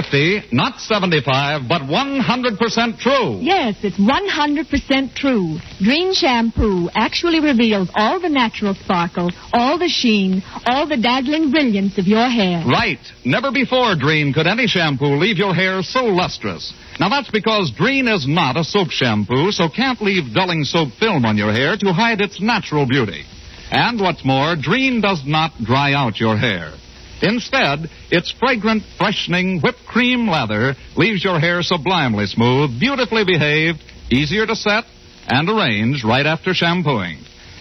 50, not 75, but 100% true. Yes, it's 100% true. Drene shampoo actually reveals all the natural sparkle, all the sheen, all the dazzling brilliance of your hair. Right. Never before, Drene, could any shampoo leave your hair so lustrous. Now, that's because Drene is not a soap shampoo, so can't leave dulling soap film on your hair to hide its natural beauty. And what's more, Drene does not dry out your hair. Instead, its fragrant, freshening whipped cream lather leaves your hair sublimely smooth, beautifully behaved, easier to set, and arrange right after shampooing.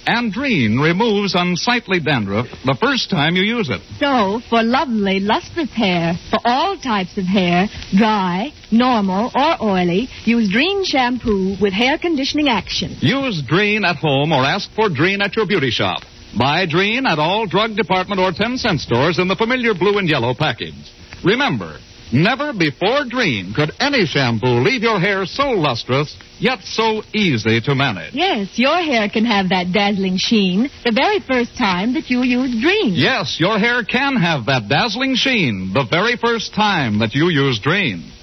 And Drene removes unsightly dandruff the first time you use it. So, for lovely, lustrous hair, for all types of hair, dry, normal, or oily, use Drene shampoo with hair conditioning action. Use Drene at home or ask for Drene at your beauty shop. Buy Drene at all drug department or 10 cent stores in the familiar blue and yellow package. Remember, never before Drene could any shampoo leave your hair so lustrous, yet so easy to manage. Yes, your hair can have that dazzling sheen the very first time that you use Drene. Yes, your hair can have that dazzling sheen the very first time that you use Drene.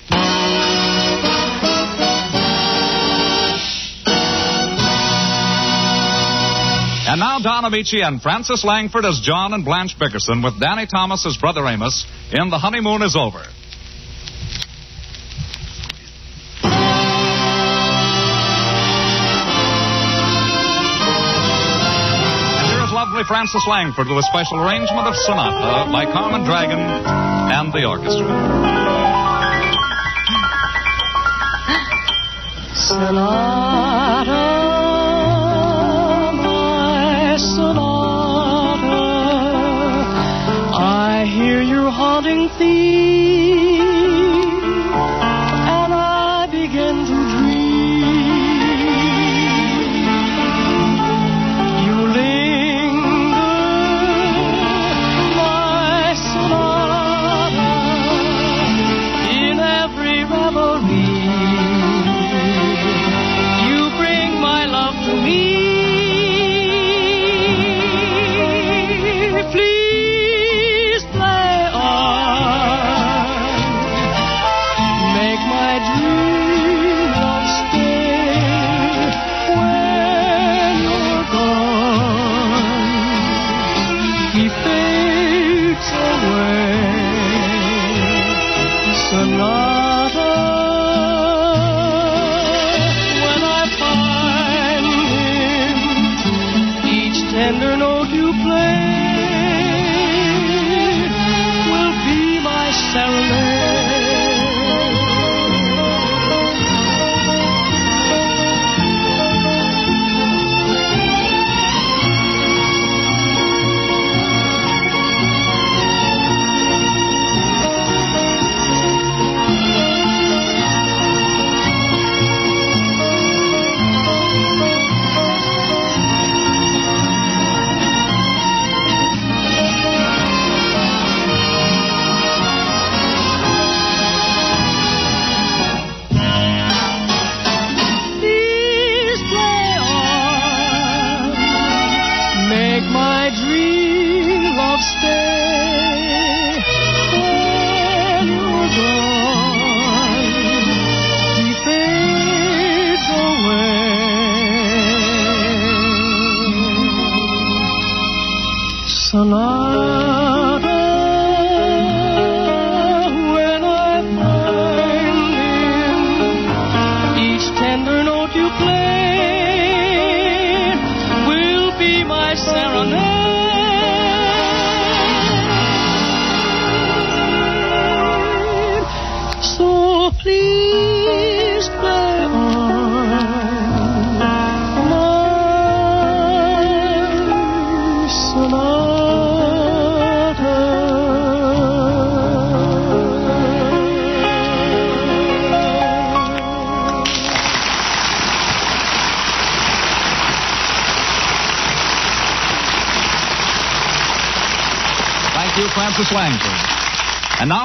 And now Don Ameche and Frances Langford as John and Blanche Bickerson with Danny Thomas as Brother Amos in The Honeymoon is Over. And here is lovely Frances Langford with a special arrangement of Sonata by Carmen Dragon and the orchestra. Sonata, haunting theme,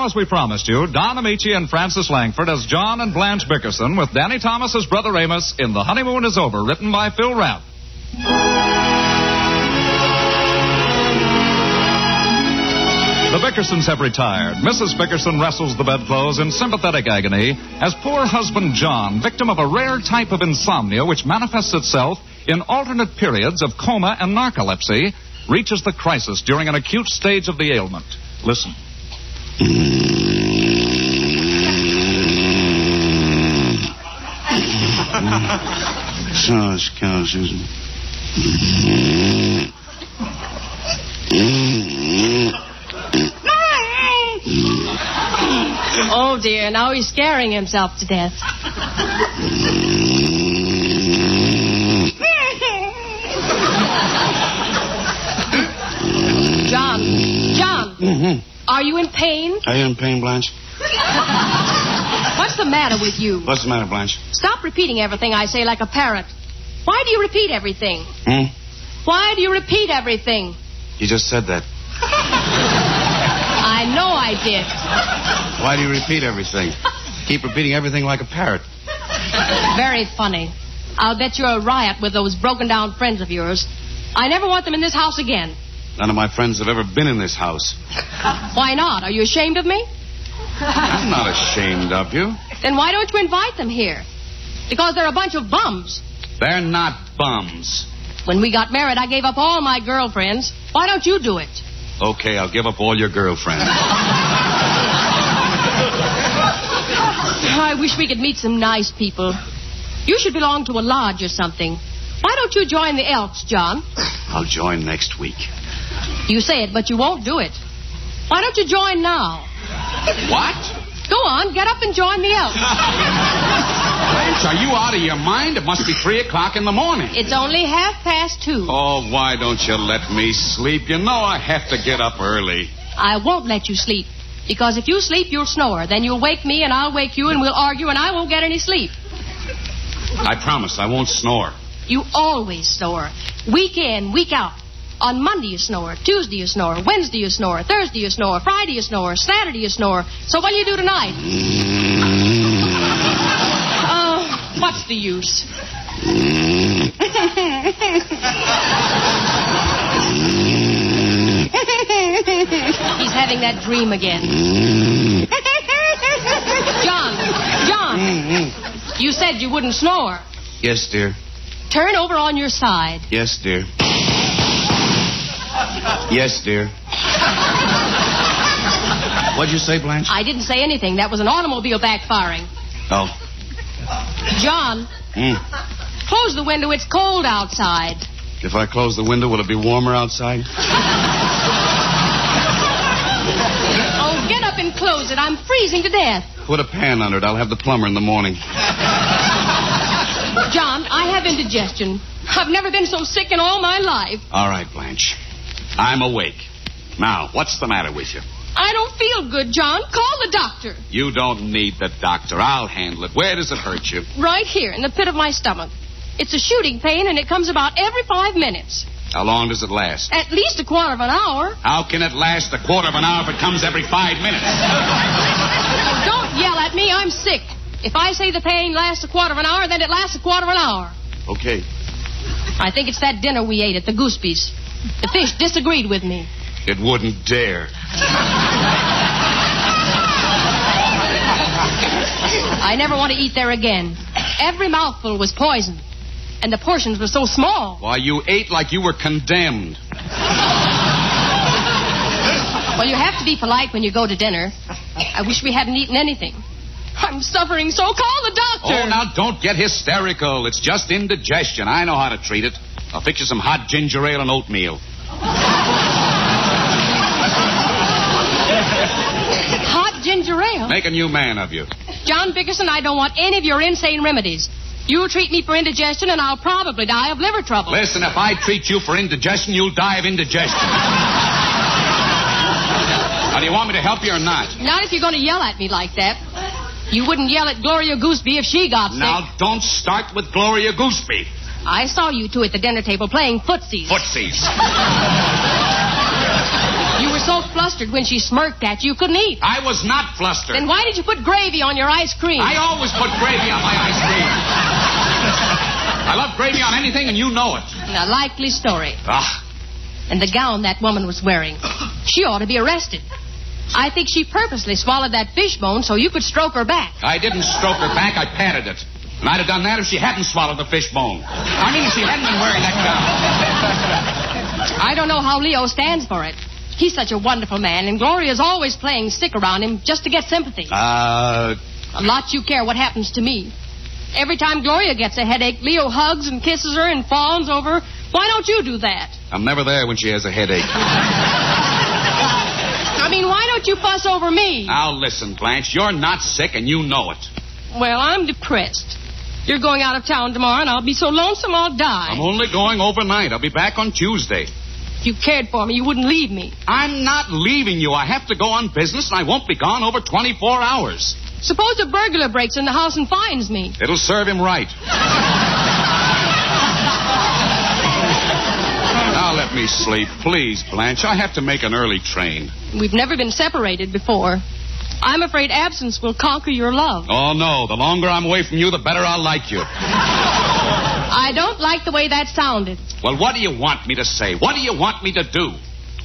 as we promised you, Don Ameche and Frances Langford as John and Blanche Bickerson with Danny Thomas as Brother Amos in The Honeymoon is Over, written by Phil Rapp. The Bickersons have retired. Mrs. Bickerson wrestles the bedclothes in sympathetic agony as poor husband John, victim of a rare type of insomnia which manifests itself in alternate periods of coma and narcolepsy, reaches the crisis during an acute stage of the ailment. Listen. Sauce cow, Susan. oh dear, now he's scaring himself to death. John, John. Mm-hmm. Are you in pain? Are you in pain, Blanche? What's the matter with you? What's the matter, Blanche? Stop repeating everything I say like a parrot. Why do you repeat everything? Hmm? Why do you repeat everything? You just said that. I know I did. Why do you repeat everything? Keep repeating everything like a parrot. Very funny. I'll bet you're a riot with those broken down friends of yours. I never want them in this house again. None of my friends have ever been in this house. Why not? Are you ashamed of me? I'm not ashamed of you. Then why don't you invite them here? Because they're a bunch of bums. They're not bums. When we got married, I gave up all my girlfriends. Why don't you do it? Okay, I'll give up all your girlfriends. I wish we could meet some nice people. You should belong to a lodge or something. Why don't you join the Elks, John? I'll join next week. You say it, but you won't do it. Why don't you join now? What? Go on, get up and join the Elks. Blanche, are you out of your mind? It must be three o'clock in the morning. It's only half past two. Oh, why don't you let me sleep? You know I have to get up early. I won't let you sleep. Because if you sleep, you'll snore. Then you'll wake me, and I'll wake you, and we'll argue, and I won't get any sleep. I promise I won't snore. You always snore. Week in, week out. On Monday you snore, Tuesday you snore, Wednesday you snore, Thursday you snore, Friday you snore, Saturday you snore. So what do you do tonight? Oh, what's the use? He's having that dream again. John, John, mm-hmm. you said you wouldn't snore. Yes, dear. Turn over on your side. Yes, dear. Yes, dear. What'd you say, Blanche? I didn't say anything. That was an automobile backfiring. Oh. John, Hmm. close the window. It's cold outside. If I close the window, will it be warmer outside? Oh, get up and close it. I'm freezing to death. Put a pan under it. I'll have the plumber in the morning. John, I have indigestion. I've never been so sick in all my life. All right, Blanche. I'm awake. Now, what's the matter with you? I don't feel good, John. Call the doctor. You don't need the doctor. I'll handle it. Where does it hurt you? Right here in the pit of my stomach. It's a shooting pain, and it comes about every five minutes. How long does it last? At least a quarter of an hour. How can it last a quarter of an hour if it comes every five minutes? Don't yell at me. I'm sick. If I say the pain lasts a quarter of an hour, then it lasts a quarter of an hour. Okay. I think it's that dinner we ate at the Gooseby's. The fish disagreed with me. It wouldn't dare. I never want to eat there again. Every mouthful was poison, and the portions were so small. Why, you ate like you were condemned. Well, you have to be polite when you go to dinner. I wish we hadn't eaten anything. I'm suffering, so call the doctor. Oh, now don't get hysterical. It's just indigestion. I know how to treat it. I'll fix you some hot ginger ale and oatmeal. Hot ginger ale. Make a new man of you. John Bickerson, I don't want any of your insane remedies. You'll treat me for indigestion, and I'll probably die of liver trouble. Listen, if I treat you for indigestion, you'll die of indigestion. now, do you want me to help you or not? Not if you're going to yell at me like that. You wouldn't yell at Gloria Gooseby if she got sick. Now, don't start with Gloria Gooseby. I saw you two at the dinner table playing footsies. Footsies. You were so flustered when she smirked at you, you couldn't eat. I was not flustered. Then why did you put gravy on your ice cream? I always put gravy on my ice cream. I love gravy on anything, and you know it. A likely story. Ah, And the gown that woman was wearing. She ought to be arrested. I think she purposely swallowed that fishbone so you could stroke her back. I didn't stroke her back, I patted it. I'd have done that if she hadn't swallowed the fish bone. I mean, if she hadn't been wearing that gown. I don't know how Leo stands for it. He's such a wonderful man, and Gloria's always playing sick around him just to get sympathy. Uh, A lot you care what happens to me. Every time Gloria gets a headache, Leo hugs and kisses her and fawns over her. Why don't you do that? I'm never there when she has a headache. I mean, why don't you fuss over me? Now listen, Blanche, you're not sick and you know it. Well, I'm depressed. You're going out of town tomorrow, and I'll be so lonesome I'll die. I'm only going overnight. I'll be back on Tuesday. If you cared for me, you wouldn't leave me. I'm not leaving you. I have to go on business, and I won't be gone over 24 hours. Suppose a burglar breaks in the house and finds me. It'll serve him right. now let me sleep, please, Blanche. I have to make an early train. We've never been separated before. I'm afraid absence will conquer your love. Oh, no. The longer I'm away from you, the better I'll like you. I don't like the way that sounded. Well, what do you want me to say? What do you want me to do?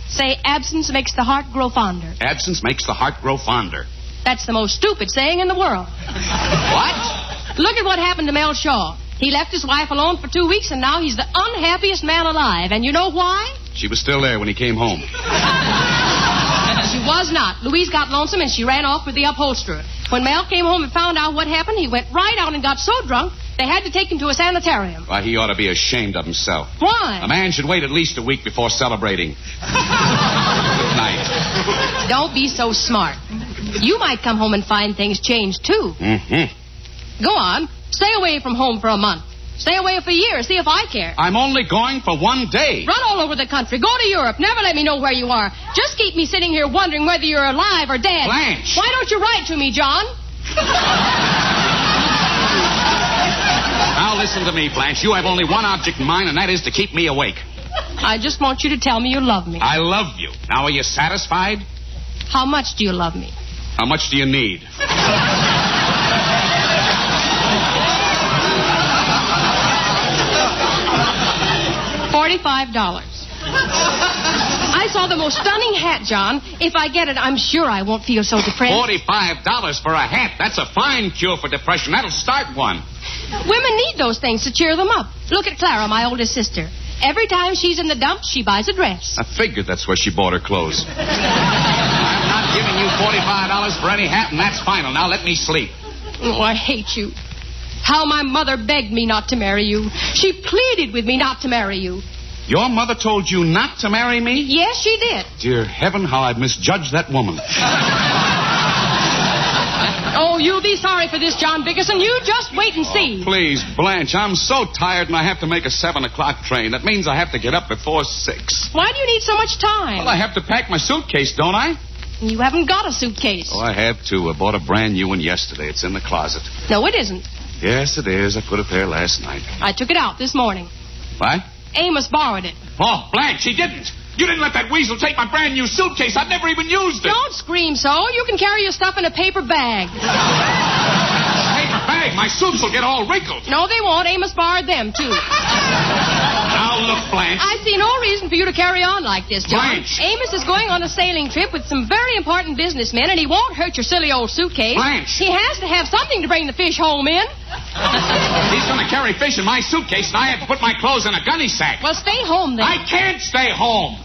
Say absence makes the heart grow fonder. Absence makes the heart grow fonder. That's the most stupid saying in the world. What? Look at what happened to Mel Shaw. He left his wife alone for two weeks, and now he's the unhappiest man alive. And you know why? She was still there when he came home. She was not. Louise got lonesome, and she ran off with the upholsterer. When Mel came home and found out what happened, he went right out and got so drunk they had to take him to a sanitarium. Why, he ought to be ashamed of himself. Why? A man should wait at least a week before celebrating. Good night. Don't be so smart. You might come home and find things changed, too. Mm-hmm. Go on. Stay away from home for a month. Stay away for a year. See if I care. I'm only going for one day. Run all over the country. Go to Europe. Never let me know where you are. Just keep me sitting here wondering whether you're alive or dead. Blanche. Why don't you write to me, John? Now listen to me, Blanche. You have only one object in mind, and that is to keep me awake. I just want you to tell me you love me. I love you. Now, are you satisfied? How much do you love me? How much do you need? Forty-five dollars. I saw the most stunning hat, John. If I get it, I'm sure I won't feel so depressed. Forty-five dollars for a hat. That's a fine cure for depression. That'll start one. Women need those things to cheer them up. Look at Clara, my oldest sister. Every time she's in the dumps, she buys a dress. I figured that's where she bought her clothes. I'm not giving you forty-five dollars for any hat, and that's final. Now let me sleep. Oh, I hate you. How my mother begged me not to marry you. She pleaded with me not to marry you. Your mother told you not to marry me? Yes, she did. Dear heaven, how I've misjudged that woman. Oh, you'll be sorry for this, John Bickerson. You just wait and see. Oh, please, Blanche, I'm so tired and I have to make a seven o'clock train. That means I have to get up before six. Why do you need so much time? Well, I have to pack my suitcase, don't I? You haven't got a suitcase. Oh, I have too. I bought a brand new one yesterday. It's in the closet. No, it isn't. Yes, it is. I put it there last night. I took it out this morning. What? Amos borrowed it. Oh, Blanche, he didn't. You didn't let that weasel take my brand new suitcase. I've never even used it. Don't scream so. You can carry your stuff in a paper bag. Paper bag. My suits will get all wrinkled. No, they won't. Amos borrowed them, too. Now, look, Blanche. I see no reason for you to carry on like this, John. Blanche. Amos is going on a sailing trip with some very important businessmen, and he won't hurt your silly old suitcase. Blanche. He has to have something to bring the fish home in. He's going to carry fish in my suitcase, and I have to put my clothes in a gunny sack. Well, stay home then. I can't stay home.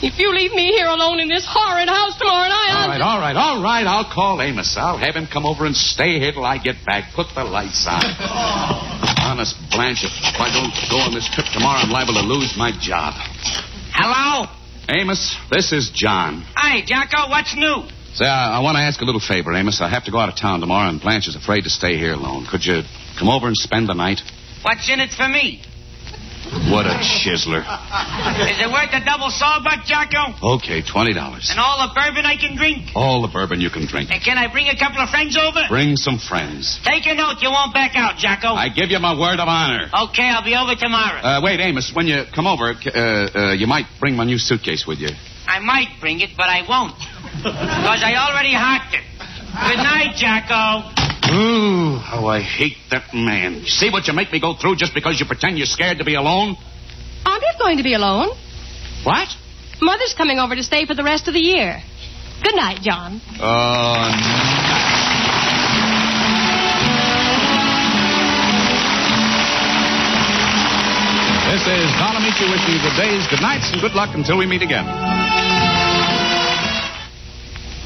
If you leave me here alone in this horrid house tomorrow night, All I'll... right, all right, all right. I'll call Amos. I'll have him come over and stay here till I get back. Put the lights on. Honest, Blanche, if I don't go on this trip tomorrow, I'm liable to lose my job. Hello? Amos, this is John. Hi, Jocko. What's new? Say, I, I want to ask a little favor, Amos. I have to go out of town tomorrow, and Blanche is afraid to stay here alone. Could you come over and spend the night? What's in it for me? What a chiseler. Is it worth a double sawbuck, Jocko? Okay, $20. And all the bourbon I can drink? All the bourbon you can drink. And can I bring a couple of friends over? Bring some friends. Take a note. You won't back out, Jocko. I give you my word of honor. Okay, I'll be over tomorrow. Uh, wait, Amos, when you come over, uh, uh, you might bring my new suitcase with you. I might bring it, but I won't. Because I already hocked it. Good night, Jocko. Ooh, how I hate that man. See what you make me go through just because you pretend you're scared to be alone? I'm not going to be alone. What? Mother's coming over to stay for the rest of the year. Good night, John. Oh, This is Don Ameche wishing you good days, good nights, and good luck until we meet again.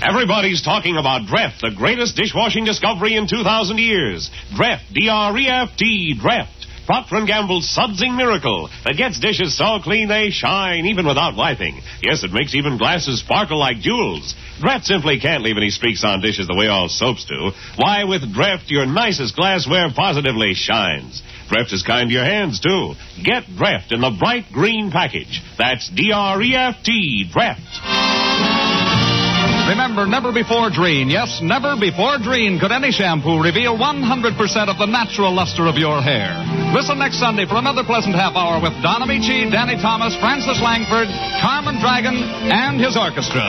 Everybody's talking about Dreft, the greatest dishwashing discovery in 2,000 years. Dreft, D-R-E-F-T, Dreft. Procter & Gamble's sudsing miracle that gets dishes so clean they shine even without wiping. Yes, it makes even glasses sparkle like jewels. Dreft simply can't leave any streaks on dishes the way all soaps do. Why, with Dreft, your nicest glassware positively shines. Dreft is kind to your hands, too. Get Dreft in the bright green package. That's D-R-E-F-T, Dreft. Remember, never before Drene, yes, never before Drene could any shampoo reveal 100% of the natural luster of your hair. Listen next Sunday for another pleasant half hour with Don Ameche, Danny Thomas, Frances Langford, Carmen Dragon, and his orchestra.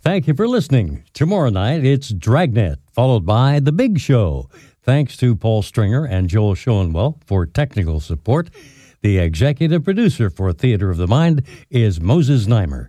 Thank you for listening. Tomorrow night, it's Dragnet, followed by The Big Show. Thanks to Paul Stringer and Joel Schoenwell for technical support. The executive producer for Theater of the Mind is Moses Neimer.